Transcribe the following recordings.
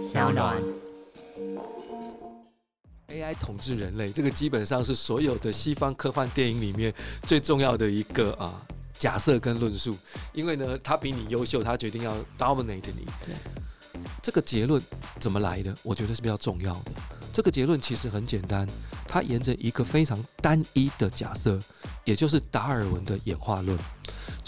小暖。AI 统治人类，这个基本上是所有的西方科幻电影里面最重要的一个啊假设跟论述。因为呢，他比你优秀，他决定要 dominate 你。对，这个结论怎么来的？我觉得是比较重要的。这个结论其实很简单，它沿着一个非常单一的假设，也就是达尔文的演化论。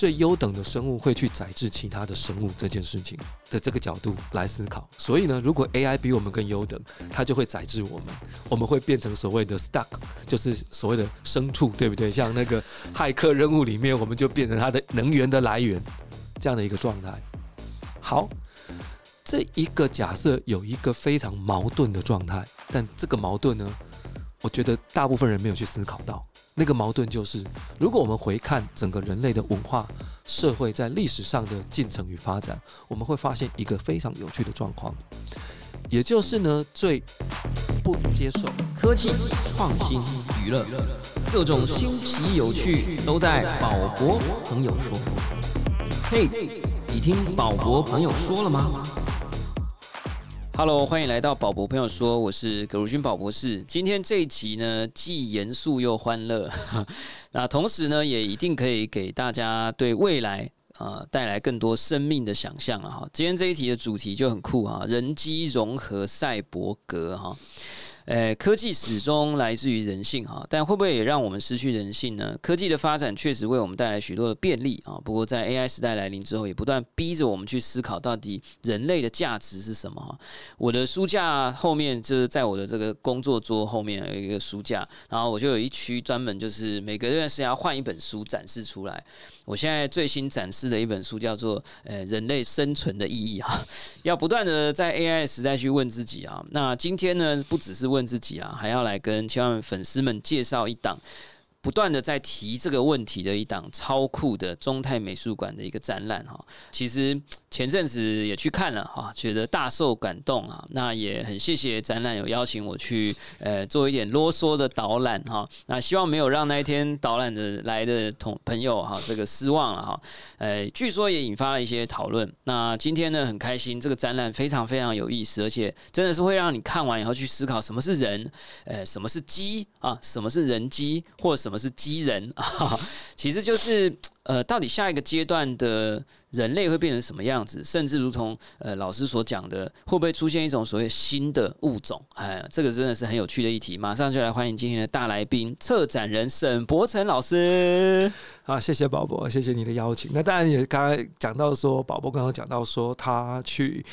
最优等的生物会去宰制其他的生物这件事情的这个角度来思考。所以呢，如果 AI 比我们更优等，它就会宰制我们，我们会变成所谓的 stuck，就是所谓的牲畜，对不对？像那个骇客任务里面，我们就变成它的能源的来源，这样的一个状态。好，这一个假设有一个非常矛盾的状态，但这个矛盾呢，我觉得大部分人没有去思考到。那个矛盾就是，如果我们回看整个人类的文化社会在历史上的进程与发展，我们会发现一个非常有趣的状况，也就是呢，最不接受科技、创新、娱乐，各种新奇有趣都在宝博朋友说。嘿，你听宝博朋友说了吗？Hello，欢迎来到宝博朋友说，我是葛如君宝博士。今天这一集呢，既严肃又欢乐，那同时呢，也一定可以给大家对未来。呃，带来更多生命的想象了哈。今天这一题的主题就很酷哈，人机融合赛博格哈。呃，科技始终来自于人性哈，但会不会也让我们失去人性呢？科技的发展确实为我们带来许多的便利啊，不过在 AI 时代来临之后，也不断逼着我们去思考，到底人类的价值是什么哈？我的书架后面就是在我的这个工作桌后面有一个书架，然后我就有一区专门就是每隔一段时间要换一本书展示出来。我现在最新展示的一本书叫做《呃人类生存的意义》哈，要不断的在 AI 时代去问自己啊。那今天呢，不只是问自己啊，还要来跟千万粉丝们介绍一档不断的在提这个问题的一档超酷的中泰美术馆的一个展览哈。其实前阵子也去看了哈，觉得大受感动啊。那也很谢谢展览有邀请我去呃做一点啰嗦的导览哈。那希望没有让那一天导览的来的同朋友哈这个失望了哈。呃，据说也引发了一些讨论。那今天呢很开心，这个展览非常非常有意思，而且真的是会让你看完以后去思考什么是人，呃，什么是机啊，什么是人机，或什么是机人啊，其实就是。呃，到底下一个阶段的人类会变成什么样子？甚至如同呃老师所讲的，会不会出现一种所谓新的物种？哎，这个真的是很有趣的一题。马上就来欢迎今天的大来宾，策展人沈博成老师。啊，谢谢宝宝，谢谢你的邀请。那当然也刚才讲到说，宝宝刚刚讲到说他去。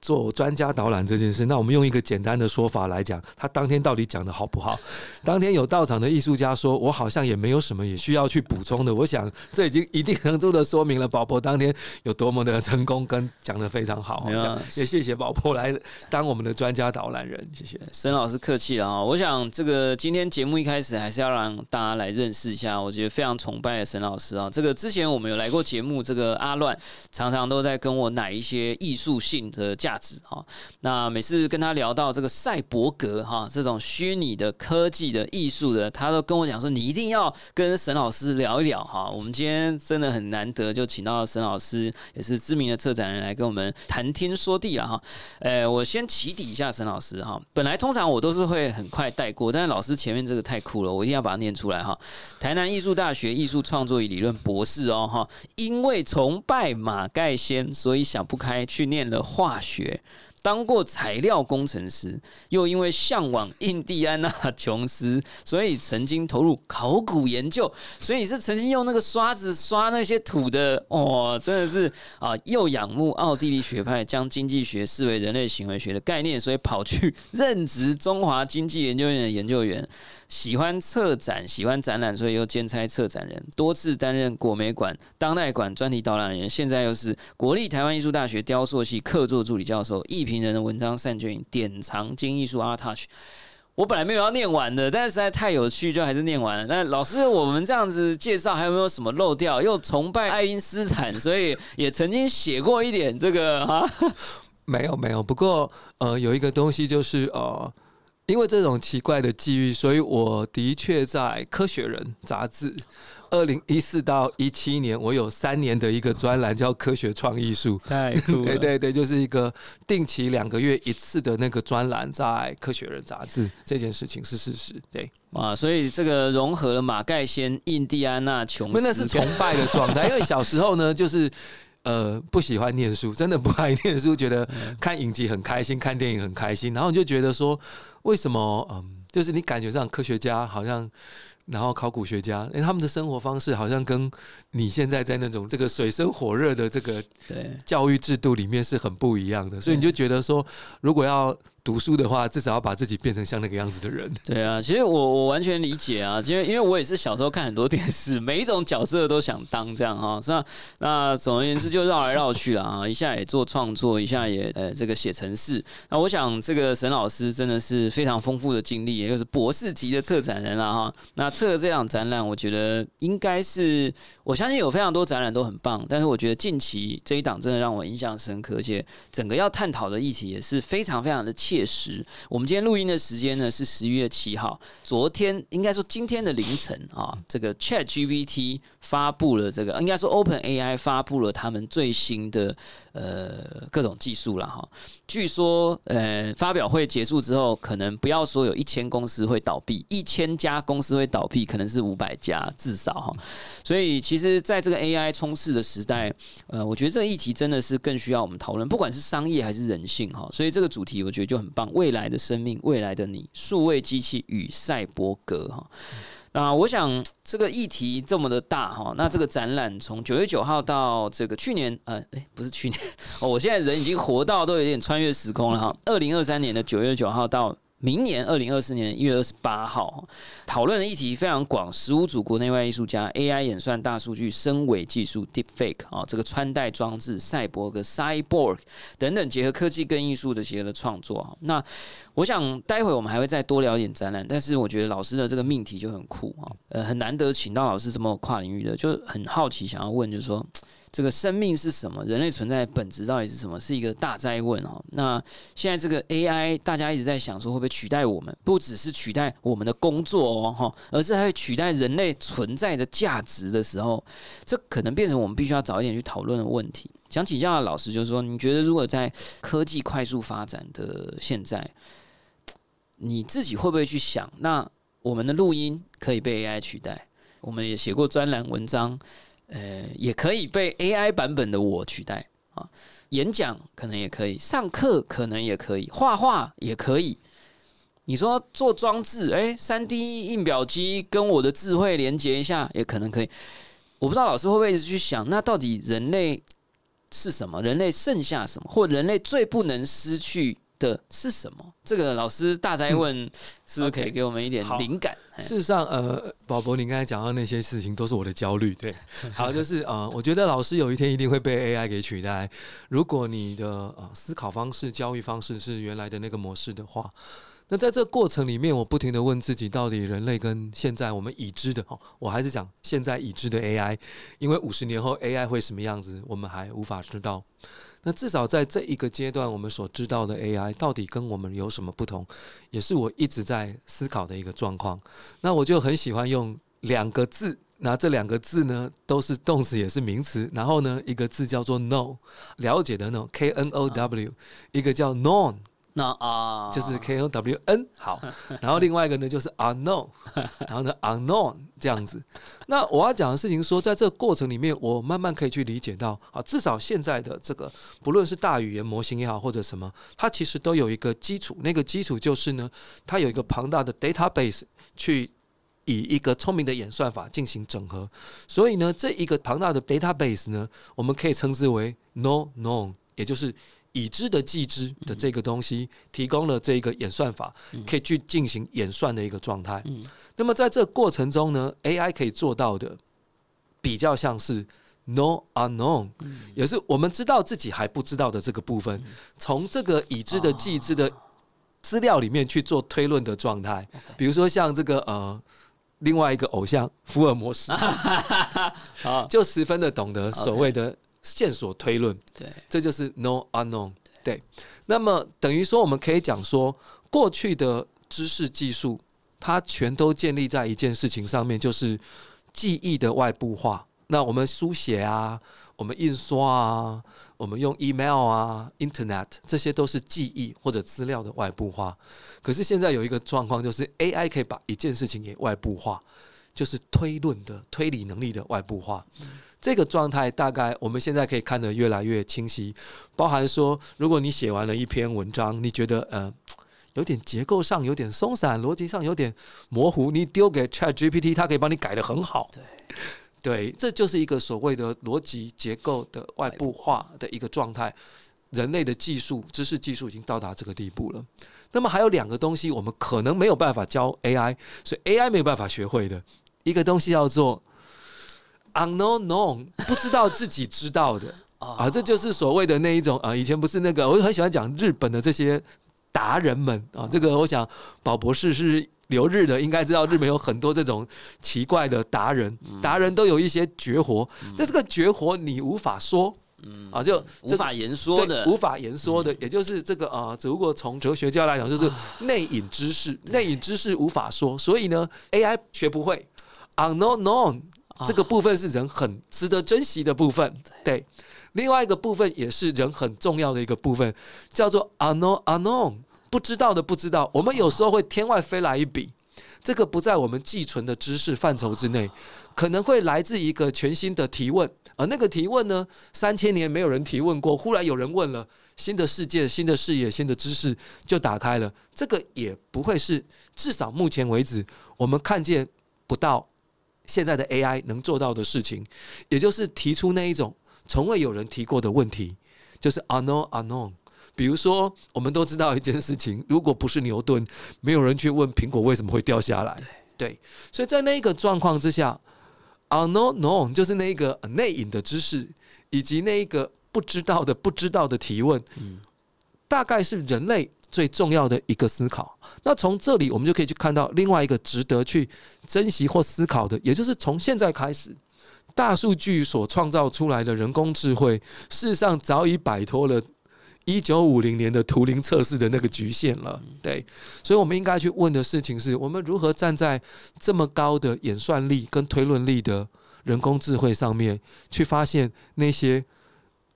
做专家导览这件事，那我们用一个简单的说法来讲，他当天到底讲的好不好？当天有到场的艺术家说，我好像也没有什么也需要去补充的。我想这已经一定程度的说明了宝宝当天有多么的成功，跟讲的非常好。这样也谢谢宝宝来当我们的专家导览人，谢谢沈老师客气了啊。我想这个今天节目一开始还是要让大家来认识一下，我觉得非常崇拜的沈老师啊。这个之前我们有来过节目，这个阿乱常常都在跟我奶一些艺术性的价值哈。那每次跟他聊到这个赛博格哈这种虚拟的科技的艺术的，他都跟我讲说，你一定要跟沈老师聊一聊哈。我们今天真的很难得，就请到沈老师，也是知名的策展人来跟我们谈天说地了哈。呃，我先起底一下沈老师哈。本来通常我都是会很快带过，但是老师前面这个太酷了，我一定要把它念出来哈。台南艺术大学艺术创作与理论博士哦哈，因为崇拜马盖先，所以想不开去念了化学。学，当过材料工程师，又因为向往印第安纳琼斯，所以曾经投入考古研究。所以是曾经用那个刷子刷那些土的哦，真的是啊，又仰慕奥地利学派，将经济学视为人类行为学的概念，所以跑去任职中华经济研究院的研究员。喜欢策展，喜欢展览，所以又兼差策展人，多次担任国美馆、当代馆专题导览员，现在又是国立台湾艺术大学雕塑系客座助理教授。艺评名人的文章善卷典藏金艺术 Art Touch。我本来没有要念完的，但是实在太有趣，就还是念完了。那老师，我们这样子介绍，还有没有什么漏掉？又崇拜爱因斯坦，所以也曾经写过一点这个 哈。没有没有，不过呃，有一个东西就是呃。因为这种奇怪的际遇，所以我的确在《科学人》杂志，二零一四到一七年，我有三年的一个专栏叫《科学创艺术》。太酷 对对对，就是一个定期两个月一次的那个专栏，在《科学人》杂志，这件事情是事实。对，哇，所以这个融合了马盖先、印第安纳琼斯，那是崇拜的状态。因为小时候呢，就是呃不喜欢念书，真的不爱念书，觉得看影集很开心，看电影很开心，然后你就觉得说，为什么嗯，就是你感觉上科学家好像。然后考古学家，哎，他们的生活方式好像跟你现在在那种这个水深火热的这个对教育制度里面是很不一样的，所以你就觉得说，如果要。读书的话，至少要把自己变成像那个样子的人。对啊，其实我我完全理解啊，因为因为我也是小时候看很多电视，每一种角色都想当这样哈。那那总而言之就绕来绕去了啊，一下也做创作，一下也呃这个写程式。那我想这个沈老师真的是非常丰富的经历，也就是博士级的策展人了哈。那策这场展览，我觉得应该是我相信有非常多展览都很棒，但是我觉得近期这一档真的让我印象深刻，而且整个要探讨的议题也是非常非常的切。届时，我们今天录音的时间呢是十一月七号。昨天应该说今天的凌晨啊，这个 Chat GPT 发布了这个，应该说 Open AI 发布了他们最新的呃各种技术了哈。据说呃发表会结束之后，可能不要说有一千公司会倒闭，一千家公司会倒闭，可能是五百家至少哈。所以其实在这个 AI 冲刺的时代，呃，我觉得这个议题真的是更需要我们讨论，不管是商业还是人性哈。所以这个主题我觉得就很。棒，未来的生命，未来的你，数位机器与赛博格哈。那我想这个议题这么的大哈，那这个展览从九月九号到这个去年呃，哎，不是去年 哦，我现在人已经活到都有点穿越时空了哈。二零二三年的九月九号到。明年二零二四年一月二十八号，讨论的议题非常广，十五组国内外艺术家、AI 演算、大数据、声伪技术、Deepfake 啊，这个穿戴装置、赛博格 （Cyborg） 等等，结合科技跟艺术的结合的创作。那我想待会我们还会再多聊一点展览，但是我觉得老师的这个命题就很酷啊，呃，很难得请到老师这么跨领域的，就很好奇想要问，就是说。这个生命是什么？人类存在的本质到底是什么？是一个大灾问哈。那现在这个 AI，大家一直在想说会不会取代我们？不只是取代我们的工作哦哈，而是还会取代人类存在的价值的时候，这可能变成我们必须要早一点去讨论的问题。想请教老师，就是说，你觉得如果在科技快速发展的现在，你自己会不会去想，那我们的录音可以被 AI 取代？我们也写过专栏文章。呃，也可以被 AI 版本的我取代啊。演讲可能也可以，上课可能也可以，画画也可以。你说做装置，哎，三 D 印表机跟我的智慧连接一下，也可能可以。我不知道老师会不会一直去想，那到底人类是什么？人类剩下什么？或人类最不能失去？的是什么？这个老师大灾问，是不是可以给我们一点灵感？事实上，呃，宝宝，你刚才讲到那些事情，都是我的焦虑。对，好，就是呃，我觉得老师有一天一定会被 AI 给取代。如果你的呃思考方式、教育方式是原来的那个模式的话，那在这个过程里面，我不停的问自己，到底人类跟现在我们已知的，哦，我还是讲现在已知的 AI，因为五十年后 AI 会什么样子，我们还无法知道。那至少在这一个阶段，我们所知道的 AI 到底跟我们有什么不同，也是我一直在思考的一个状况。那我就很喜欢用两个字，那这两个字呢，都是动词也是名词。然后呢，一个字叫做 know，了解的 know，K N O W，一个叫 known。那啊，就是 K O W N 好，然后另外一个呢就是 unknown，然后呢 unknown 这样子。那我要讲的事情说，在这个过程里面，我慢慢可以去理解到，啊，至少现在的这个，不论是大语言模型也好，或者什么，它其实都有一个基础，那个基础就是呢，它有一个庞大的 database 去以一个聪明的演算法进行整合。所以呢，这一个庞大的 database 呢，我们可以称之为 no known，也就是。已知的既知的这个东西，提供了这个演算法，可以去进行演算的一个状态。那么在这过程中呢，AI 可以做到的，比较像是 know unknown，也是我们知道自己还不知道的这个部分，从这个已知的既知的资料里面去做推论的状态。比如说像这个呃，另外一个偶像福尔摩斯，就十分的懂得所谓的。线索推论，对，这就是 no unknown。对，那么等于说，我们可以讲说，过去的知识技术，它全都建立在一件事情上面，就是记忆的外部化。那我们书写啊，我们印刷啊，我们用 email 啊，internet，这些都是记忆或者资料的外部化。可是现在有一个状况，就是 AI 可以把一件事情给外部化，就是推论的推理能力的外部化。这个状态大概我们现在可以看得越来越清晰，包含说，如果你写完了一篇文章，你觉得呃有点结构上有点松散，逻辑上有点模糊，你丢给 Chat GPT，它可以帮你改得很好。对。对，这就是一个所谓的逻辑结构的外部化的一个状态。人类的技术、知识技术已经到达这个地步了。那么还有两个东西，我们可能没有办法教 AI，所以 AI 没有办法学会的一个东西叫做 unknown known，不知道自己知道的 啊，这就是所谓的那一种啊。以前不是那个，我很喜欢讲日本的这些达人们啊。这个我想宝博士是。留日的应该知道，日本有很多这种奇怪的达人，达人都有一些绝活，但这个绝活你无法说，啊，就无法言说的，无法言说的，也就是这个啊，只不过从哲学家来讲，就是内隐知识，内隐知识无法说，所以呢，AI 学不会，unknown known 这个部分是人很值得珍惜的部分，对，另外一个部分也是人很重要的一个部分，叫做 unknown unknown。不知道的不知道，我们有时候会天外飞来一笔，这个不在我们寄存的知识范畴之内，可能会来自一个全新的提问，而那个提问呢，三千年没有人提问过，忽然有人问了，新的世界、新的视野、新的知识就打开了。这个也不会是，至少目前为止，我们看见不到现在的 AI 能做到的事情，也就是提出那一种从未有人提过的问题，就是 unknown unknown。比如说，我们都知道一件事情：如果不是牛顿，没有人去问苹果为什么会掉下来。对，所以在那个状况之下，unknown known 就是那个内隐的知识，以及那一个不知道的不知道的提问，大概是人类最重要的一个思考。那从这里，我们就可以去看到另外一个值得去珍惜或思考的，也就是从现在开始，大数据所创造出来的人工智慧，事实上早已摆脱了。一九五零年的图灵测试的那个局限了，对，所以我们应该去问的事情是：我们如何站在这么高的演算力跟推论力的人工智慧上面，去发现那些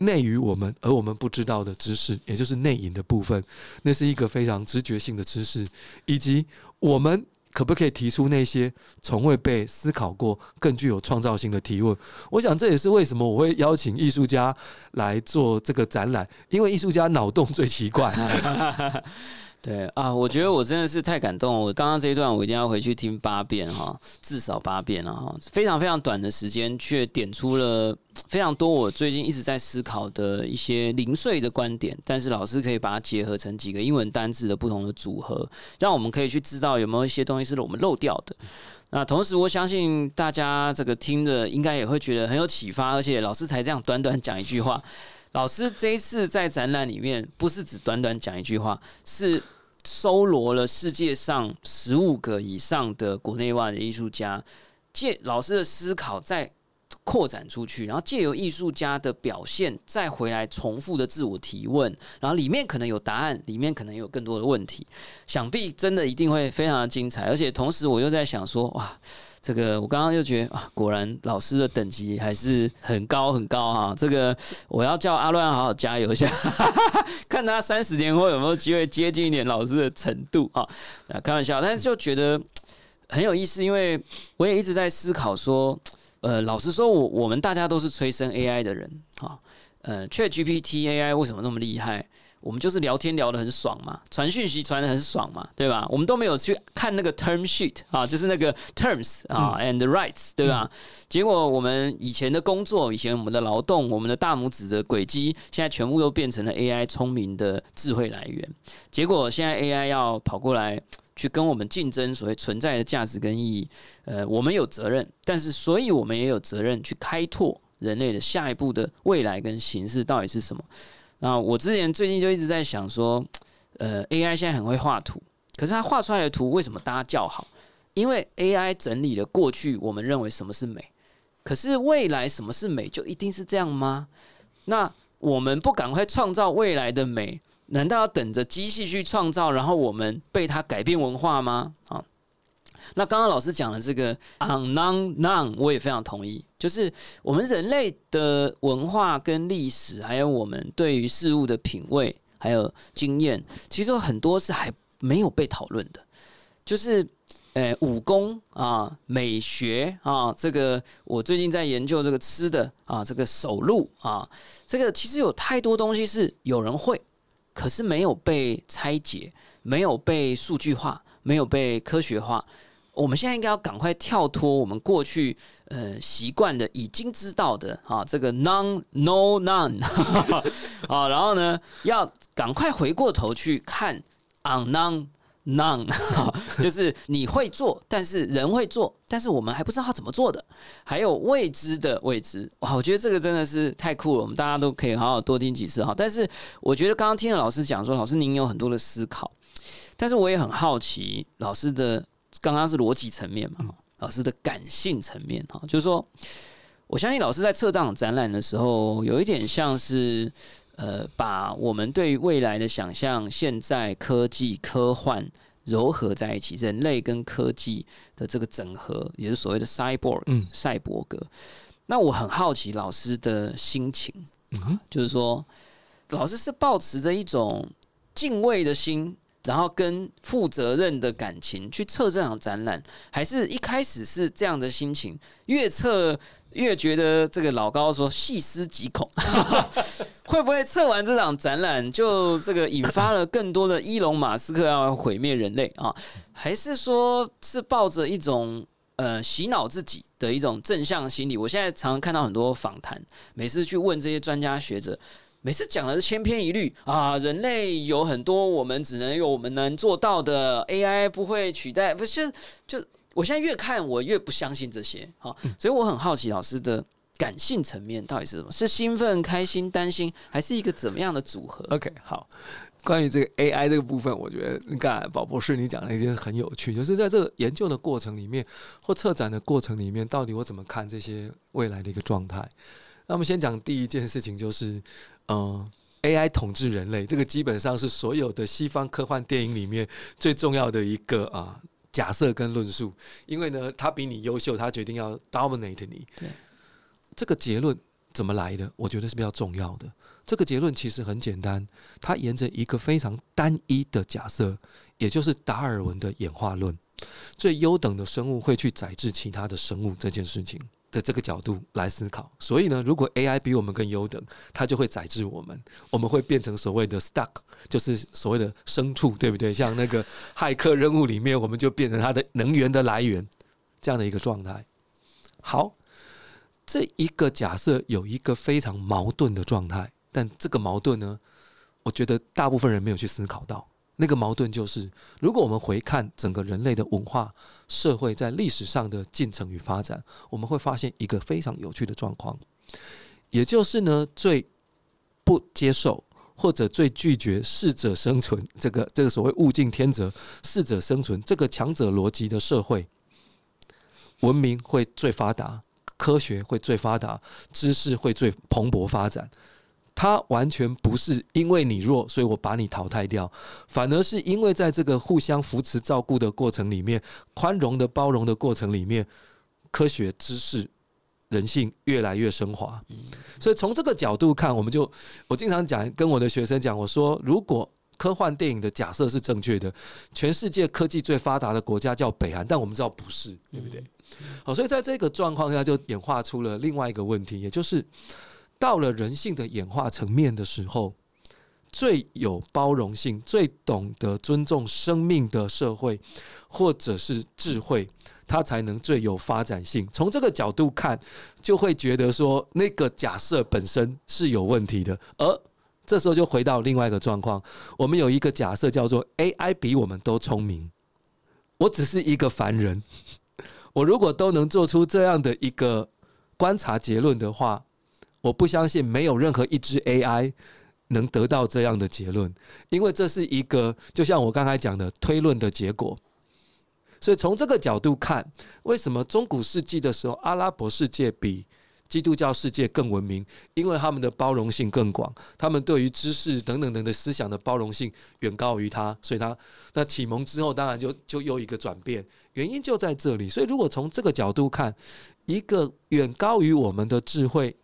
内于我们而我们不知道的知识，也就是内隐的部分，那是一个非常直觉性的知识，以及我们。可不可以提出那些从未被思考过、更具有创造性的提问？我想这也是为什么我会邀请艺术家来做这个展览，因为艺术家脑洞最奇怪。对啊，我觉得我真的是太感动。我刚刚这一段我一定要回去听八遍哈，至少八遍了哈。非常非常短的时间，却点出了非常多我最近一直在思考的一些零碎的观点。但是老师可以把它结合成几个英文单字的不同的组合，让我们可以去知道有没有一些东西是我们漏掉的。那同时，我相信大家这个听的应该也会觉得很有启发，而且老师才这样短短讲一句话。老师这一次在展览里面，不是只短短讲一句话，是搜罗了世界上十五个以上的国内外的艺术家，借老师的思考再扩展出去，然后借由艺术家的表现再回来重复的自我提问，然后里面可能有答案，里面可能有更多的问题，想必真的一定会非常的精彩，而且同时我又在想说，哇。这个我刚刚又觉得啊，果然老师的等级还是很高很高哈。这个我要叫阿乱好好加油一下，看他三十年后有没有机会接近一点老师的程度啊。啊开玩笑，但是就觉得很有意思，因为我也一直在思考说，呃，老实说，我我们大家都是催生 AI 的人啊，呃，ChatGPT AI 为什么那么厉害？我们就是聊天聊得很爽嘛，传讯息传得很爽嘛，对吧？我们都没有去看那个 term sheet 啊，就是那个 terms 啊 and rights，对吧？结果我们以前的工作，以前我们的劳动，我们的大拇指的轨迹，现在全部都变成了 AI 聪明的智慧来源。结果现在 AI 要跑过来去跟我们竞争所谓存在的价值跟意义，呃，我们有责任，但是所以我们也有责任去开拓人类的下一步的未来跟形式到底是什么。那我之前最近就一直在想说，呃，AI 现在很会画图，可是它画出来的图为什么大家叫好？因为 AI 整理了过去我们认为什么是美，可是未来什么是美就一定是这样吗？那我们不赶快创造未来的美，难道要等着机器去创造，然后我们被它改变文化吗？啊，那刚刚老师讲的这个 unknown non”，我也非常同意。就是我们人类的文化跟历史，还有我们对于事物的品味还有经验，其实有很多是还没有被讨论的。就是呃，武功啊，美学啊，这个我最近在研究这个吃的啊，这个手路啊，这个其实有太多东西是有人会。可是没有被拆解，没有被数据化，没有被科学化。我们现在应该要赶快跳脱我们过去呃习惯的、已经知道的啊，这个 non no none 啊，然后呢，要赶快回过头去看 on non。None，就是你会做，但是人会做，但是我们还不知道他怎么做的，还有未知的未知。哇，我觉得这个真的是太酷了，我们大家都可以好好多听几次哈。但是我觉得刚刚听了老师讲说，老师您有很多的思考，但是我也很好奇老师的刚刚是逻辑层面嘛，老师的感性层面哈，就是说，我相信老师在策档展览的时候，有一点像是。呃，把我们对于未来的想象、现在科技、科幻糅合在一起，人类跟科技的这个整合，也是所谓的 cyborg，嗯，赛博格。那我很好奇老师的心情，就是说，老师是抱持着一种敬畏的心，然后跟负责任的感情去测这场展览，还是一开始是这样的心情，越测越觉得这个老高说细思极恐。会不会测完这场展览，就这个引发了更多的伊隆马斯克要毁灭人类啊？还是说是抱着一种呃洗脑自己的一种正向心理？我现在常常看到很多访谈，每次去问这些专家学者，每次讲的是千篇一律啊，人类有很多我们只能有我们能做到的，AI 不会取代，不是就我现在越看我越不相信这些，好，所以我很好奇老师的。感性层面到底是什么？是兴奋、开心、担心，还是一个怎么样的组合？OK，好。关于这个 AI 这个部分，我觉得你看宝博士你讲的一些很有趣，就是在这个研究的过程里面或策展的过程里面，到底我怎么看这些未来的一个状态？那我们先讲第一件事情，就是嗯，AI 统治人类，这个基本上是所有的西方科幻电影里面最重要的一个啊假设跟论述，因为呢，他比你优秀，他决定要 dominate 你。对。这个结论怎么来的？我觉得是比较重要的。这个结论其实很简单，它沿着一个非常单一的假设，也就是达尔文的演化论，最优等的生物会去宰制其他的生物这件事情的这个角度来思考。所以呢，如果 AI 比我们更优等，它就会宰制我们，我们会变成所谓的 stuck，就是所谓的牲畜，对不对？像那个 骇客任务里面，我们就变成它的能源的来源这样的一个状态。好。这一个假设有一个非常矛盾的状态，但这个矛盾呢，我觉得大部分人没有去思考到。那个矛盾就是，如果我们回看整个人类的文化社会在历史上的进程与发展，我们会发现一个非常有趣的状况，也就是呢，最不接受或者最拒绝适者生存这个这个所谓物竞天择、适者生存这个强者逻辑的社会，文明会最发达。科学会最发达，知识会最蓬勃发展。它完全不是因为你弱，所以我把你淘汰掉，反而是因为在这个互相扶持、照顾的过程里面，宽容的包容的过程里面，科学知识、人性越来越升华。所以从这个角度看，我们就我经常讲，跟我的学生讲，我说如果。科幻电影的假设是正确的，全世界科技最发达的国家叫北韩，但我们知道不是，对不对？好，所以在这个状况下，就演化出了另外一个问题，也就是到了人性的演化层面的时候，最有包容性、最懂得尊重生命的社会或者是智慧，它才能最有发展性。从这个角度看，就会觉得说那个假设本身是有问题的，而。这时候就回到另外一个状况，我们有一个假设叫做 AI 比我们都聪明。我只是一个凡人，我如果都能做出这样的一个观察结论的话，我不相信没有任何一只 AI 能得到这样的结论，因为这是一个就像我刚才讲的推论的结果。所以从这个角度看，为什么中古世纪的时候阿拉伯世界比基督教世界更文明，因为他们的包容性更广，他们对于知识等等等的思想的包容性远高于他，所以他那启蒙之后，当然就就又一个转变，原因就在这里。所以如果从这个角度看，一个远高于我们的智慧，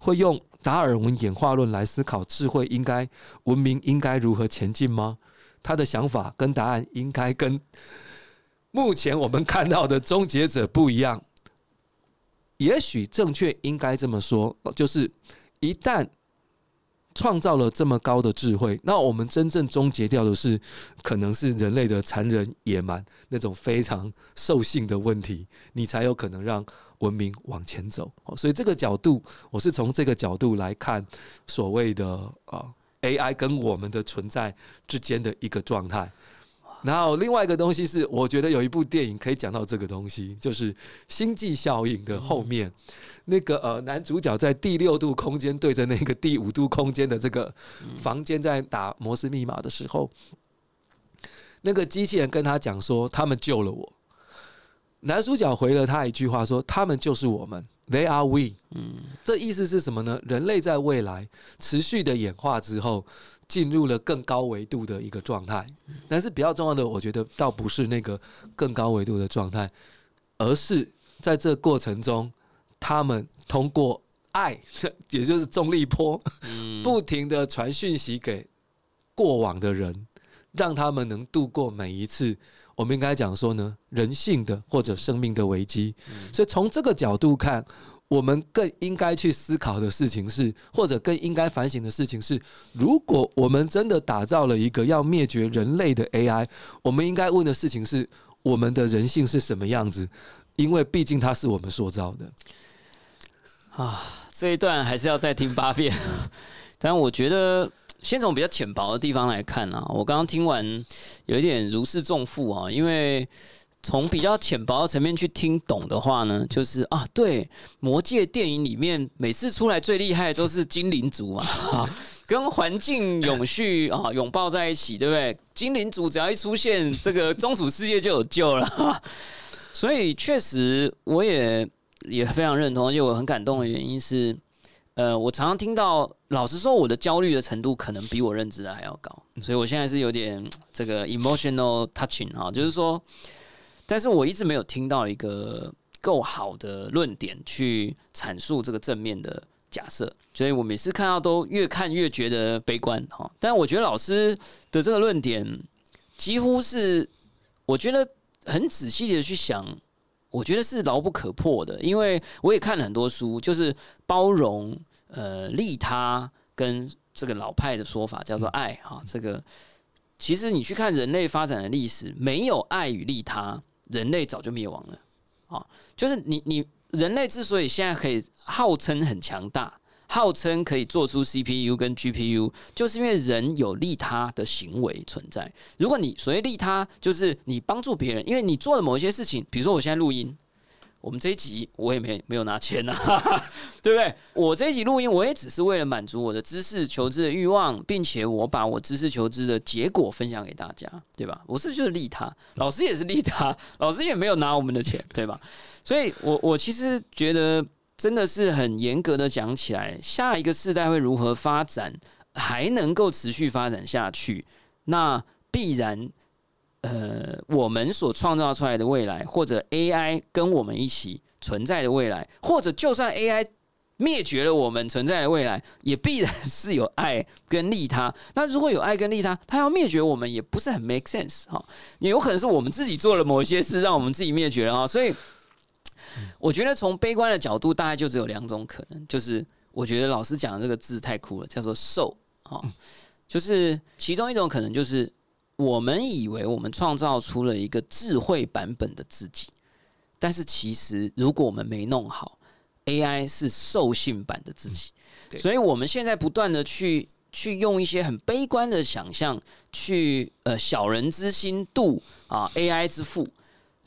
会用达尔文演化论来思考智慧应该文明应该如何前进吗？他的想法跟答案应该跟目前我们看到的终结者不一样。也许正确应该这么说，就是一旦创造了这么高的智慧，那我们真正终结掉的是，可能是人类的残忍野蛮那种非常兽性的问题，你才有可能让文明往前走。所以这个角度，我是从这个角度来看所谓的啊 AI 跟我们的存在之间的一个状态。然后另外一个东西是，我觉得有一部电影可以讲到这个东西，就是《星际效应》的后面，那个呃男主角在第六度空间对着那个第五度空间的这个房间在打摩斯密码的时候，那个机器人跟他讲说：“他们救了我。”男主角回了他一句话说：“他们就是我们，They are we。”嗯，这意思是什么呢？人类在未来持续的演化之后。进入了更高维度的一个状态，但是比较重要的，我觉得倒不是那个更高维度的状态，而是在这过程中，他们通过爱，也就是重力波，不停的传讯息给过往的人，让他们能度过每一次。我们应该讲说呢，人性的或者生命的危机。所以从这个角度看。我们更应该去思考的事情是，或者更应该反省的事情是：如果我们真的打造了一个要灭绝人类的 AI，我们应该问的事情是：我们的人性是什么样子？因为毕竟它是我们塑造的。啊，这一段还是要再听八遍。但我觉得，先从比较浅薄的地方来看啊，我刚刚听完有一点如释重负啊，因为。从比较浅薄的层面去听懂的话呢，就是啊，对，魔界电影里面每次出来最厉害的都是精灵族嘛，跟环境永续啊拥抱在一起，对不对？精灵族只要一出现，这个宗主世界就有救了。所以确实，我也也非常认同，而且我很感动的原因是，呃，我常常听到，老实说，我的焦虑的程度可能比我认知的还要高，所以我现在是有点这个 emotional touching 哈，就是说。但是我一直没有听到一个够好的论点去阐述这个正面的假设，所以我每次看到都越看越觉得悲观哈。但我觉得老师的这个论点几乎是，我觉得很仔细的去想，我觉得是牢不可破的，因为我也看了很多书，就是包容、呃利他跟这个老派的说法叫做爱哈。这个其实你去看人类发展的历史，没有爱与利他。人类早就灭亡了，啊，就是你你人类之所以现在可以号称很强大，号称可以做出 CPU 跟 GPU，就是因为人有利他的行为存在。如果你所谓利他，就是你帮助别人，因为你做了某一些事情，比如说我现在录音。我们这一集我也没没有拿钱呐，对不对？我这一集录音，我也只是为了满足我的知识求知的欲望，并且我把我知识求知的结果分享给大家，对吧？我是就是利他，老师也是利他，老师也没有拿我们的钱，对吧？所以，我我其实觉得真的是很严格的讲起来，下一个世代会如何发展，还能够持续发展下去，那必然。呃，我们所创造出来的未来，或者 AI 跟我们一起存在的未来，或者就算 AI 灭绝了我们存在的未来，也必然是有爱跟利他。那如果有爱跟利他，它要灭绝我们，也不是很 make sense 哈。也有可能是我们自己做了某些事，让我们自己灭绝了哈。所以，我觉得从悲观的角度，大概就只有两种可能，就是我觉得老师讲的这个字太酷了，叫做“受”啊，就是其中一种可能就是。我们以为我们创造出了一个智慧版本的自己，但是其实如果我们没弄好，AI 是兽性版的自己。所以我们现在不断的去去用一些很悲观的想象，去呃小人之心度啊 AI 之腹。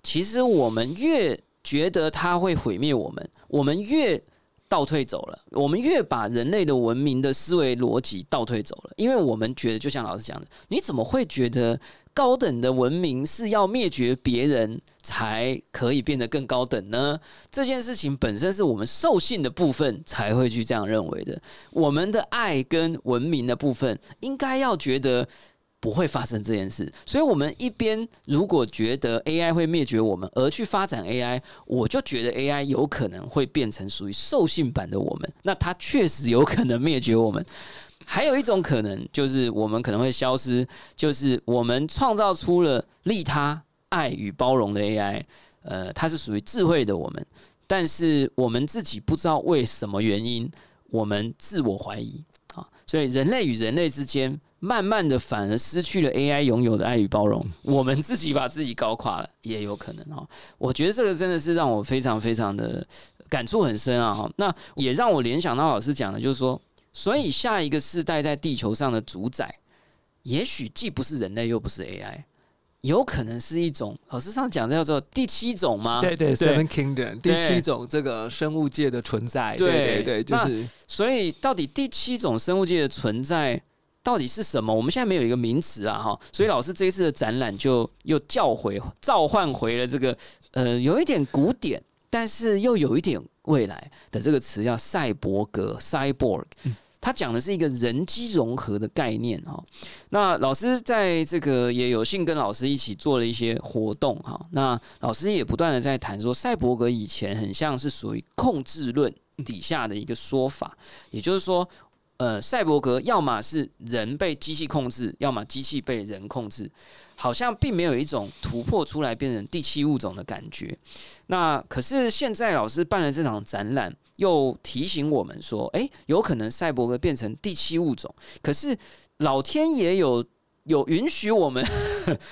其实我们越觉得它会毁灭我们，我们越。倒退走了，我们越把人类的文明的思维逻辑倒退走了，因为我们觉得，就像老师讲的，你怎么会觉得高等的文明是要灭绝别人才可以变得更高等呢？这件事情本身是我们兽性的部分才会去这样认为的。我们的爱跟文明的部分，应该要觉得。不会发生这件事，所以，我们一边如果觉得 AI 会灭绝我们，而去发展 AI，我就觉得 AI 有可能会变成属于兽性版的我们，那它确实有可能灭绝我们。还有一种可能，就是我们可能会消失，就是我们创造出了利他、爱与包容的 AI，呃，它是属于智慧的我们，但是我们自己不知道为什么原因，我们自我怀疑啊，所以人类与人类之间。慢慢的，反而失去了 AI 拥有的爱与包容，我们自己把自己搞垮了，也有可能哈。我觉得这个真的是让我非常非常的感触很深啊。那也让我联想到老师讲的，就是说，所以下一个世代在地球上的主宰，也许既不是人类，又不是 AI，有可能是一种老师上讲的叫做第七种吗？对对，Seven Kingdom，第七种这个生物界的存在。对对对，就是。所以到底第七种生物界的存在？到底是什么？我们现在没有一个名词啊，哈，所以老师这一次的展览就又叫回、召唤回了这个呃，有一点古典，但是又有一点未来的这个词，叫赛博格 （cyborg）。他讲的是一个人机融合的概念哈。那老师在这个也有幸跟老师一起做了一些活动哈。那老师也不断的在谈说，赛博格以前很像是属于控制论底下的一个说法，也就是说。呃，赛博格要么是人被机器控制，要么机器被人控制，好像并没有一种突破出来变成第七物种的感觉。那可是现在老师办了这场展览，又提醒我们说，诶，有可能赛博格变成第七物种。可是老天爷有有允许我们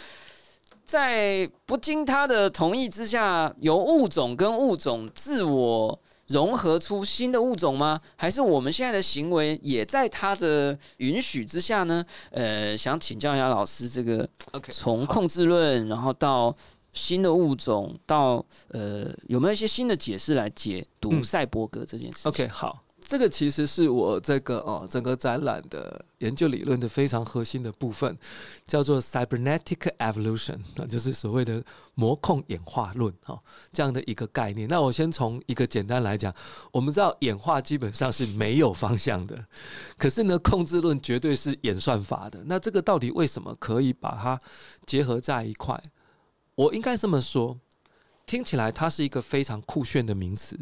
在不经他的同意之下，由物种跟物种自我。融合出新的物种吗？还是我们现在的行为也在他的允许之下呢？呃，想请教一下老师，这个从控制论，然后到新的物种，到呃，有没有一些新的解释来解读赛博格这件事？OK，好。这个其实是我这个哦整个展览的研究理论的非常核心的部分，叫做 cybernetic evolution，那就是所谓的模控演化论哈这样的一个概念。那我先从一个简单来讲，我们知道演化基本上是没有方向的，可是呢控制论绝对是演算法的。那这个到底为什么可以把它结合在一块？我应该这么说，听起来它是一个非常酷炫的名词。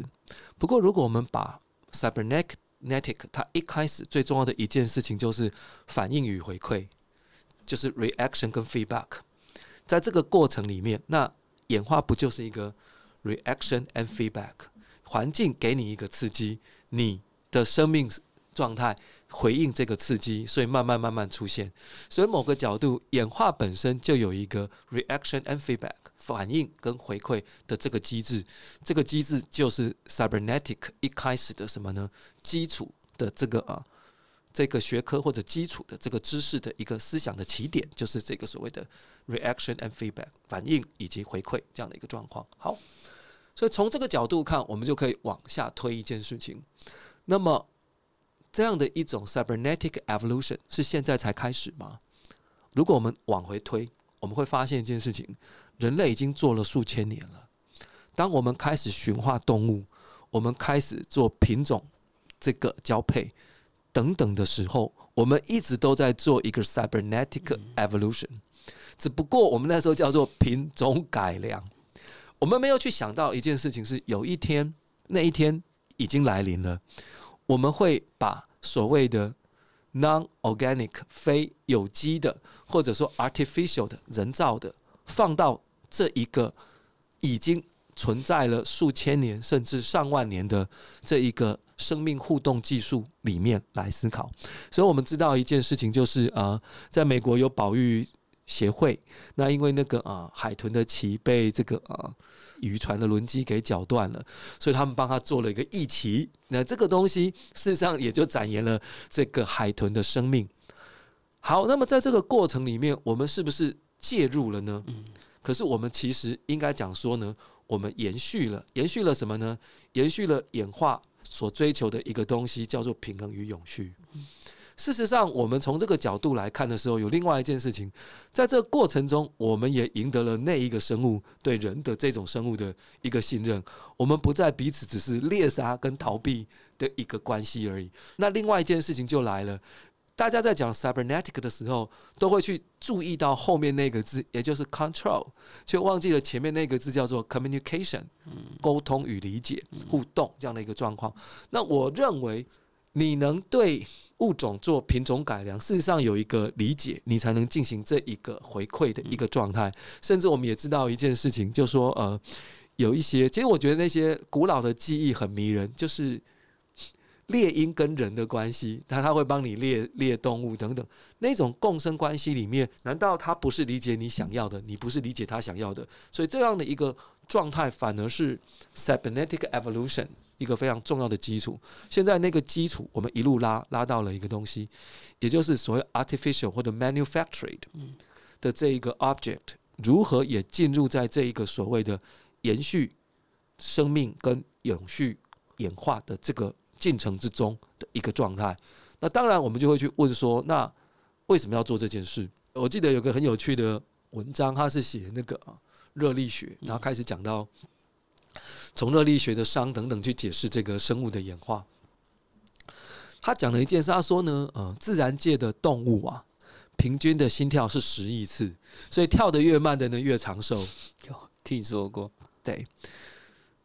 不过如果我们把 Cybernetic，它一开始最重要的一件事情就是反应与回馈，就是 reaction 跟 feedback。在这个过程里面，那演化不就是一个 reaction and feedback？环境给你一个刺激，你的生命状态回应这个刺激，所以慢慢慢慢出现。所以某个角度，演化本身就有一个 reaction and feedback。反应跟回馈的这个机制，这个机制就是 cybernetic 一开始的什么呢？基础的这个啊，这个学科或者基础的这个知识的一个思想的起点，就是这个所谓的 reaction and feedback 反应以及回馈这样的一个状况。好，所以从这个角度看，我们就可以往下推一件事情。那么，这样的一种 cybernetic evolution 是现在才开始吗？如果我们往回推，我们会发现一件事情。人类已经做了数千年了。当我们开始驯化动物，我们开始做品种这个交配等等的时候，我们一直都在做一个 cybernetic evolution。只不过我们那时候叫做品种改良。我们没有去想到一件事情，是有一天那一天已经来临了，我们会把所谓的 non-organic 非有机的，或者说 artificial 的人造的，放到这一个已经存在了数千年甚至上万年的这一个生命互动技术里面来思考，所以我们知道一件事情，就是啊，在美国有保育协会，那因为那个啊海豚的鳍被这个啊渔船的轮机给绞断了，所以他们帮他做了一个义旗，那这个东西事实上也就展延了这个海豚的生命。好，那么在这个过程里面，我们是不是介入了呢？可是我们其实应该讲说呢，我们延续了，延续了什么呢？延续了演化所追求的一个东西，叫做平衡与永续。事实上，我们从这个角度来看的时候，有另外一件事情，在这个过程中，我们也赢得了那一个生物对人的这种生物的一个信任。我们不再彼此只是猎杀跟逃避的一个关系而已。那另外一件事情就来了，大家在讲 cybernetic 的时候，都会去注意到后面那个字，也就是 control，却忘记了前面那个字叫做 communication，沟通与理解、互动这样的一个状况。那我认为。你能对物种做品种改良，事实上有一个理解，你才能进行这一个回馈的一个状态。甚至我们也知道一件事情，就说呃，有一些，其实我觉得那些古老的记忆很迷人，就是猎鹰跟人的关系，他他会帮你猎猎动物等等，那种共生关系里面，难道他不是理解你想要的，你不是理解他想要的？所以这样的一个状态，反而是 cybernetic evolution。一个非常重要的基础，现在那个基础我们一路拉拉到了一个东西，也就是所谓 artificial 或者 manufactured 的这一个 object，如何也进入在这一个所谓的延续生命跟永续演化的这个进程之中的一个状态。那当然，我们就会去问说，那为什么要做这件事？我记得有个很有趣的文章，他是写那个热力学，然后开始讲到。从热力学的熵等等去解释这个生物的演化。他讲了一件事，他说呢，呃，自然界的动物啊，平均的心跳是十亿次，所以跳得越慢的呢越长寿。有听说过？对。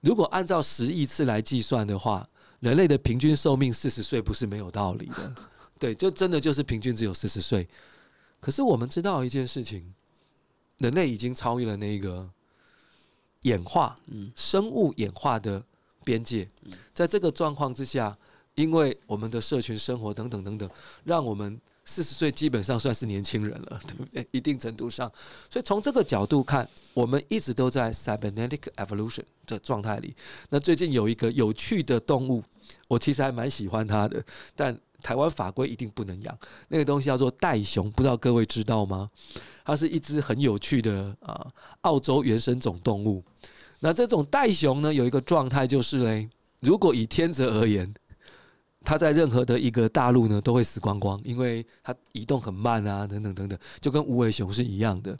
如果按照十亿次来计算的话，人类的平均寿命四十岁不是没有道理的。对，就真的就是平均只有四十岁。可是我们知道一件事情，人类已经超越了那个。演化，嗯，生物演化的边界，在这个状况之下，因为我们的社群生活等等等等，让我们四十岁基本上算是年轻人了，对不对？一定程度上，所以从这个角度看，我们一直都在 cybernetic evolution 的状态里。那最近有一个有趣的动物，我其实还蛮喜欢它的，但台湾法规一定不能养。那个东西叫做袋熊，不知道各位知道吗？它是一只很有趣的啊，澳洲原生种动物。那这种袋熊呢，有一个状态就是嘞，如果以天择而言，它在任何的一个大陆呢都会死光光，因为它移动很慢啊，等等等等，就跟无尾熊是一样的。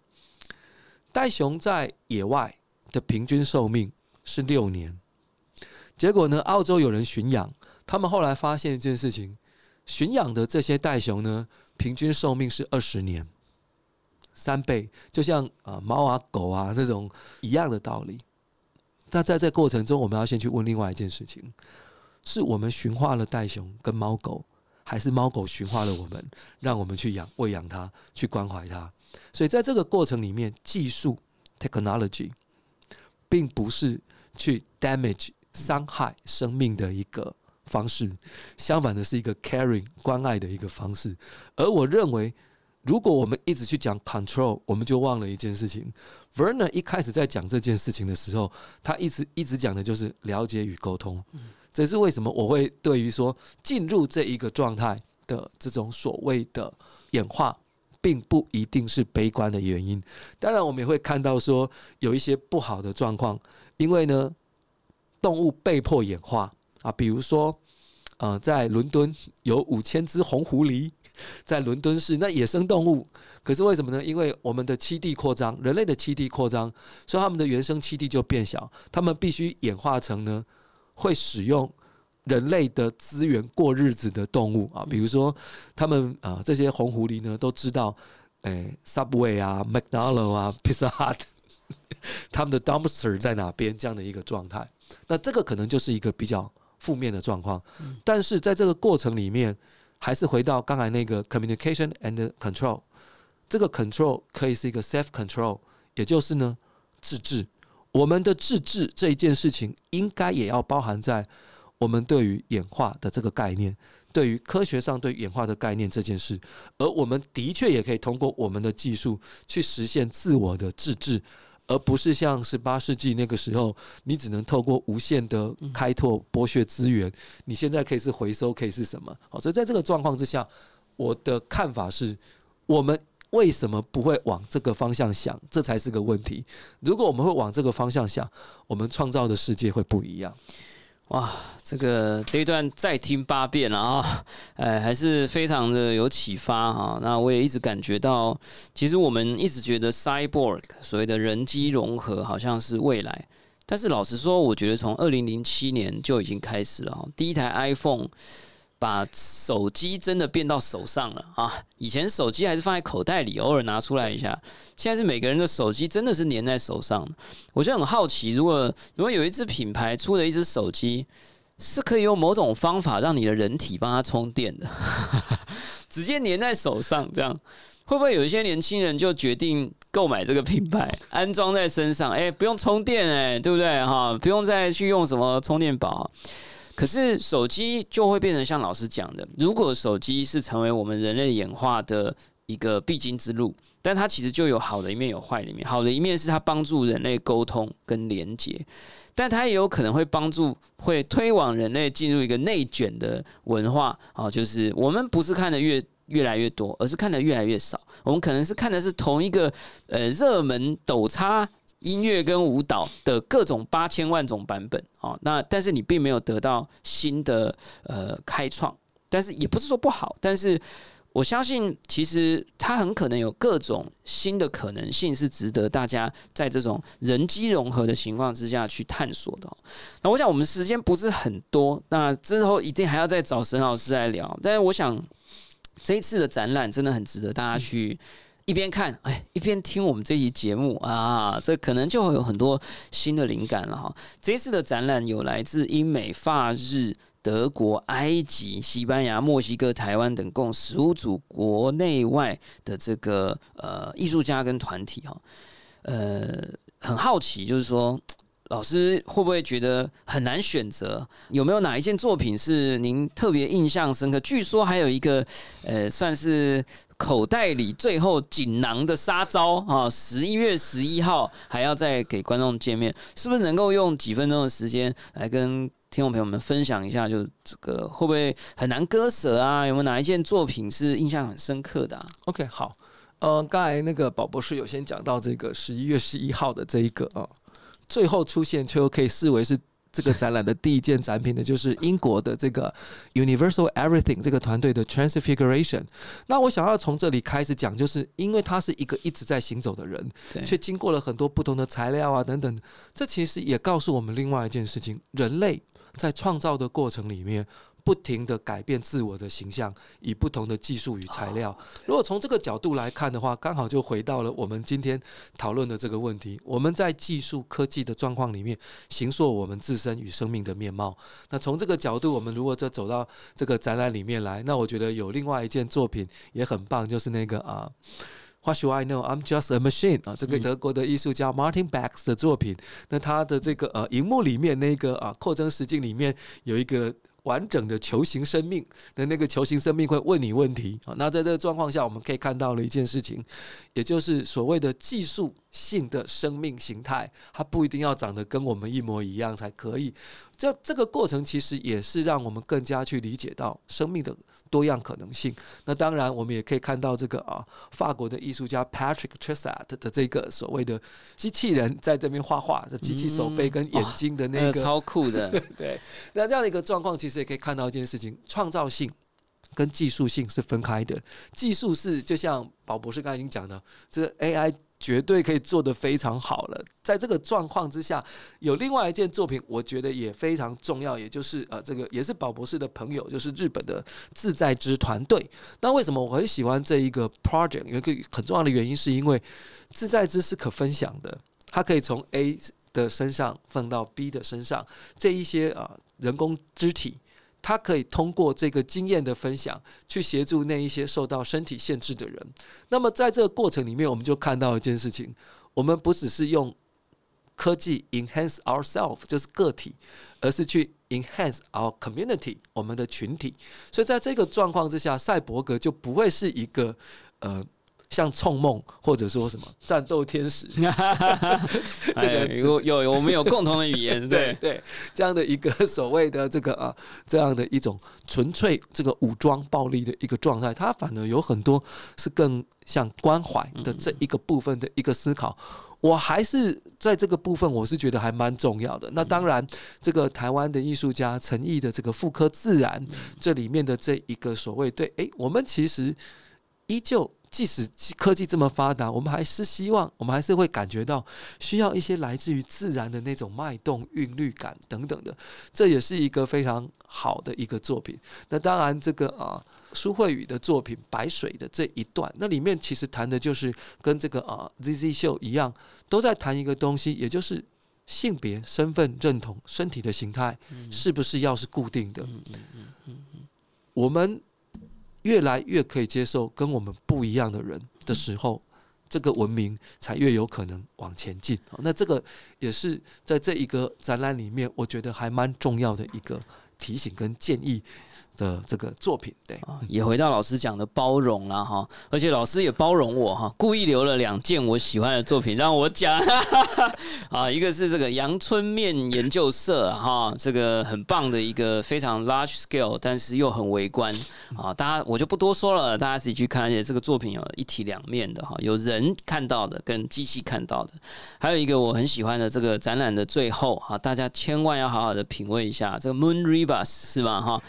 袋熊在野外的平均寿命是六年，结果呢，澳洲有人驯养，他们后来发现一件事情，驯养的这些袋熊呢，平均寿命是二十年。三倍，就像啊猫啊狗啊这种一样的道理。那在这过程中，我们要先去问另外一件事情：是我们驯化了袋熊跟猫狗，还是猫狗驯化了我们，让我们去养喂养它，去关怀它？所以在这个过程里面，技术 （technology） 并不是去 damage 伤害生命的一个方式，相反的是一个 caring 关爱的一个方式。而我认为。如果我们一直去讲 control，我们就忘了一件事情。Verner 一开始在讲这件事情的时候，他一直一直讲的就是了解与沟通。这是为什么我会对于说进入这一个状态的这种所谓的演化，并不一定是悲观的原因。当然，我们也会看到说有一些不好的状况，因为呢，动物被迫演化啊，比如说，呃，在伦敦有五千只红狐狸。在伦敦市，那野生动物，可是为什么呢？因为我们的栖地扩张，人类的栖地扩张，所以他们的原生栖地就变小，他们必须演化成呢，会使用人类的资源过日子的动物啊。比如说，他们啊，这些红狐狸呢，都知道，诶，Subway 啊，McDonald 啊，Pizza Hut，他们的 dumpster 在哪边？这样的一个状态，那这个可能就是一个比较负面的状况。但是在这个过程里面。还是回到刚才那个 communication and control，这个 control 可以是一个 self control，也就是呢自治。我们的自治这一件事情，应该也要包含在我们对于演化的这个概念，对于科学上对演化的概念这件事。而我们的确也可以通过我们的技术去实现自我的自治。而不是像十八世纪那个时候，你只能透过无限的开拓剥削资源。你现在可以是回收，可以是什么？好，所以在这个状况之下，我的看法是，我们为什么不会往这个方向想？这才是个问题。如果我们会往这个方向想，我们创造的世界会不一样。哇，这个这一段再听八遍了啊，哎，还是非常的有启发哈。那我也一直感觉到，其实我们一直觉得 cyborg 所谓的人机融合好像是未来，但是老实说，我觉得从二零零七年就已经开始了。第一台 iPhone 把手机真的变到手上了啊！以前手机还是放在口袋里，偶尔拿出来一下，现在是每个人的手机真的是粘在手上。我就很好奇，如果如果有一支品牌出了一支手机，是可以用某种方法让你的人体帮它充电的，直接粘在手上，这样会不会有一些年轻人就决定购买这个品牌，安装在身上？哎，不用充电，哎，对不对？哈，不用再去用什么充电宝。可是手机就会变成像老师讲的，如果手机是成为我们人类演化的一个必经之路，但它其实就有好的一面，有坏的一面。好的一面是它帮助人类沟通跟连接，但它也有可能会帮助，会推往人类进入一个内卷的文化啊，就是我们不是看的越越来越多，而是看的越来越少。我们可能是看的是同一个呃热门抖叉。音乐跟舞蹈的各种八千万种版本啊，那但是你并没有得到新的呃开创，但是也不是说不好，但是我相信其实它很可能有各种新的可能性，是值得大家在这种人机融合的情况之下去探索的。那我想我们时间不是很多，那之后一定还要再找沈老师来聊，但是我想这一次的展览真的很值得大家去。一边看，哎，一边听我们这期节目啊，这可能就会有很多新的灵感了哈。这次的展览有来自英美、法、日、德国、埃及、西班牙、墨西哥、台湾等共十五组国内外的这个呃艺术家跟团体哈。呃，很好奇，就是说。老师会不会觉得很难选择？有没有哪一件作品是您特别印象深刻？据说还有一个，呃，算是口袋里最后锦囊的杀招啊！十一月十一号还要再给观众见面，是不是能够用几分钟的时间来跟听众朋友们分享一下？就是这个会不会很难割舍啊？有没有哪一件作品是印象很深刻的？OK，好，呃，刚才那个宝博士有先讲到这个十一月十一号的这一个啊。最后出现却又可以视为是这个展览的第一件展品的，就是英国的这个 Universal Everything 这个团队的 Transfiguration。那我想要从这里开始讲，就是因为他是一个一直在行走的人，却经过了很多不同的材料啊等等，这其实也告诉我们另外一件事情：人类在创造的过程里面。不停的改变自我的形象，以不同的技术与材料。如果从这个角度来看的话，刚好就回到了我们今天讨论的这个问题：我们在技术科技的状况里面，形塑我们自身与生命的面貌。那从这个角度，我们如果再走到这个展览里面来，那我觉得有另外一件作品也很棒，就是那个啊，What should I know? I'm just a machine 啊，这个德国的艺术家 Martin Bax 的作品。那他的这个呃，荧幕里面那个啊，扩增实境里面有一个。完整的球形生命的那个球形生命会问你问题啊，那在这个状况下，我们可以看到了一件事情，也就是所谓的技术性的生命形态，它不一定要长得跟我们一模一样才可以。这这个过程其实也是让我们更加去理解到生命的。多样可能性。那当然，我们也可以看到这个啊，法国的艺术家 Patrick Tressat 的这个所谓的机器人在这边画画，这机器手背跟眼睛的那个超酷的。对，那这样的一个状况，其实也可以看到一件事情：创造性跟技术性是分开的。技术是就像宝博士刚才已经讲的，这 AI。绝对可以做得非常好了。在这个状况之下，有另外一件作品，我觉得也非常重要，也就是呃，这个也是宝博士的朋友，就是日本的自在之团队。那为什么我很喜欢这一个 project？有一个很重要的原因，是因为自在之是可分享的，它可以从 A 的身上放到 B 的身上，这一些啊人工肢体。他可以通过这个经验的分享，去协助那一些受到身体限制的人。那么在这个过程里面，我们就看到一件事情：我们不只是用科技 enhance ourselves，就是个体，而是去 enhance our community，我们的群体。所以在这个状况之下，赛博格就不会是一个呃。像冲梦，或者说什么战斗天使，这个有有我们有共同的语言，对对，这样的一个所谓的这个啊，这样的一种纯粹这个武装暴力的一个状态，它反而有很多是更像关怀的这一个部分的一个思考。我还是在这个部分，我是觉得还蛮重要的。那当然，这个台湾的艺术家陈毅的这个妇科自然这里面的这一个所谓对，诶，我们其实依旧。即使科技这么发达，我们还是希望，我们还是会感觉到需要一些来自于自然的那种脉动、韵律感等等的。这也是一个非常好的一个作品。那当然，这个啊，苏慧宇的作品《白水》的这一段，那里面其实谈的就是跟这个啊 ZZ 秀一样，都在谈一个东西，也就是性别、身份认同、身体的形态是不是要是固定的？嗯嗯嗯我们。越来越可以接受跟我们不一样的人的时候，这个文明才越有可能往前进。那这个也是在这一个展览里面，我觉得还蛮重要的一个提醒跟建议。的这个作品，对，也回到老师讲的包容了哈，而且老师也包容我哈，故意留了两件我喜欢的作品让我讲。啊，一个是这个阳春面研究社哈，这个很棒的一个非常 large scale，但是又很微观。啊，大家我就不多说了，大家自己去看，而且这个作品有一体两面的哈，有人看到的跟机器看到的，还有一个我很喜欢的这个展览的最后哈，大家千万要好好的品味一下这个 Moon Rivers 是吧哈，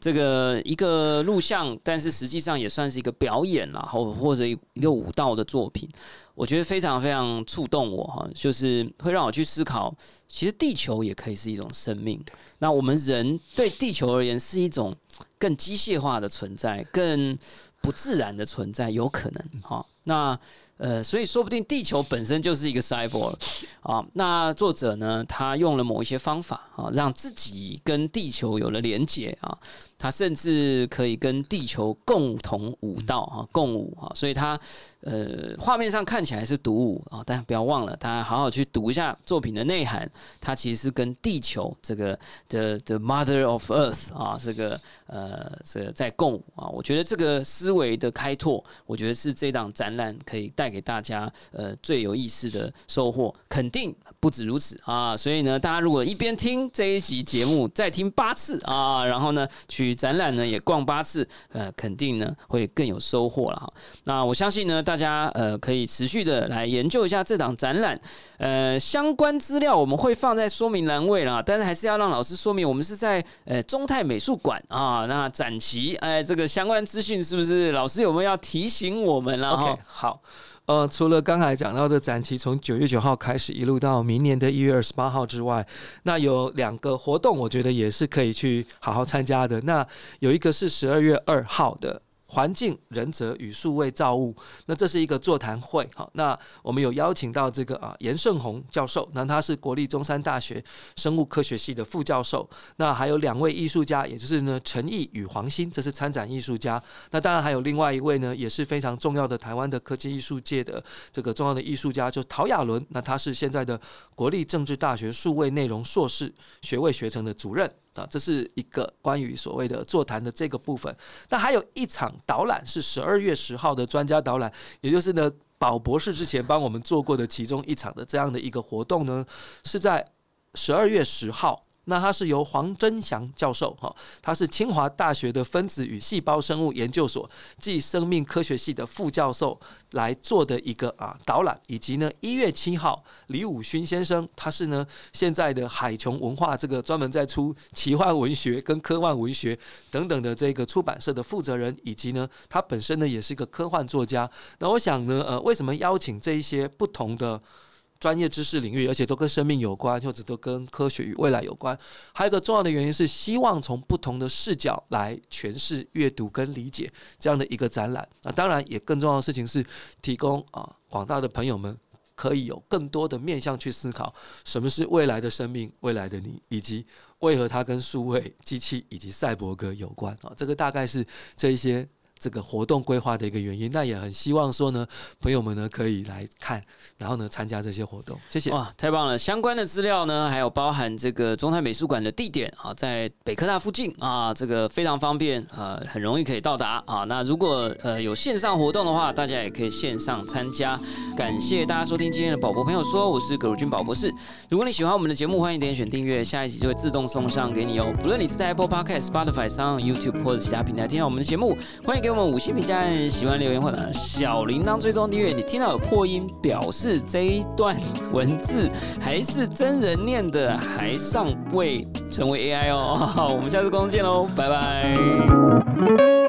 这。这个一个录像，但是实际上也算是一个表演啦，或或者一个舞蹈的作品，我觉得非常非常触动我哈，就是会让我去思考，其实地球也可以是一种生命。那我们人对地球而言是一种更机械化的存在，更不自然的存在，有可能哈。那呃，所以说不定地球本身就是一个 cyborg 啊。那作者呢，他用了某一些方法啊，让自己跟地球有了连接啊。他甚至可以跟地球共同舞蹈啊，共舞啊，所以他呃画面上看起来是独舞啊，但不要忘了，大家好好去读一下作品的内涵，它其实是跟地球这个的 the mother of earth 啊，这个呃这个在共舞啊，我觉得这个思维的开拓，我觉得是这档展览可以带给大家呃最有意思的收获，肯定不止如此啊，所以呢，大家如果一边听这一集节目，再听八次啊，然后呢去。展览呢也逛八次，呃，肯定呢会更有收获了哈。那我相信呢，大家呃可以持续的来研究一下这档展览，呃，相关资料我们会放在说明栏位啦。但是还是要让老师说明，我们是在呃中泰美术馆啊。那展期，哎，这个相关资讯是不是老师有没有要提醒我们了？OK，好。呃，除了刚才讲到的展期从九月九号开始，一路到明年的一月二十八号之外，那有两个活动，我觉得也是可以去好好参加的。那有一个是十二月二号的。环境、人则与数位造物，那这是一个座谈会。好，那我们有邀请到这个啊严胜宏教授，那他是国立中山大学生物科学系的副教授。那还有两位艺术家，也就是呢陈毅与黄鑫，这是参展艺术家。那当然还有另外一位呢，也是非常重要的台湾的科技艺术界的这个重要的艺术家，就陶亚伦。那他是现在的国立政治大学数位内容硕士学位学程的主任。啊，这是一个关于所谓的座谈的这个部分。那还有一场导览是十二月十号的专家导览，也就是呢，宝博士之前帮我们做过的其中一场的这样的一个活动呢，是在十二月十号。那他是由黄真祥教授，哈，他是清华大学的分子与细胞生物研究所暨生命科学系的副教授来做的一个啊导览，以及呢一月七号李武勋先生，他是呢现在的海琼文化这个专门在出奇幻文学跟科幻文学等等的这个出版社的负责人，以及呢他本身呢也是一个科幻作家。那我想呢，呃，为什么邀请这一些不同的？专业知识领域，而且都跟生命有关，或者都跟科学与未来有关。还有一个重要的原因是，希望从不同的视角来诠释、阅读跟理解这样的一个展览。那当然，也更重要的事情是，提供啊广大的朋友们可以有更多的面向去思考，什么是未来的生命、未来的你，以及为何它跟数位、机器以及赛博格有关啊。这个大概是这一些。这个活动规划的一个原因，那也很希望说呢，朋友们呢可以来看，然后呢参加这些活动。谢谢。哇，太棒了！相关的资料呢，还有包含这个中泰美术馆的地点啊，在北科大附近啊，这个非常方便啊，很容易可以到达啊。那如果呃有线上活动的话，大家也可以线上参加。感谢大家收听今天的宝博朋友说，我是葛如君宝博士。如果你喜欢我们的节目，欢迎点选订阅，下一集就会自动送上给你哦。不论你是在 Apple Podcast、Spotify 上、YouTube 或者其他平台听到我们的节目，欢迎给。我们五星评价，喜欢留言或者小铃铛追踪订阅。你听到有破音，表示这一段文字还是真人念的，还尚未成为 AI 哦。我们下次光见喽，拜拜。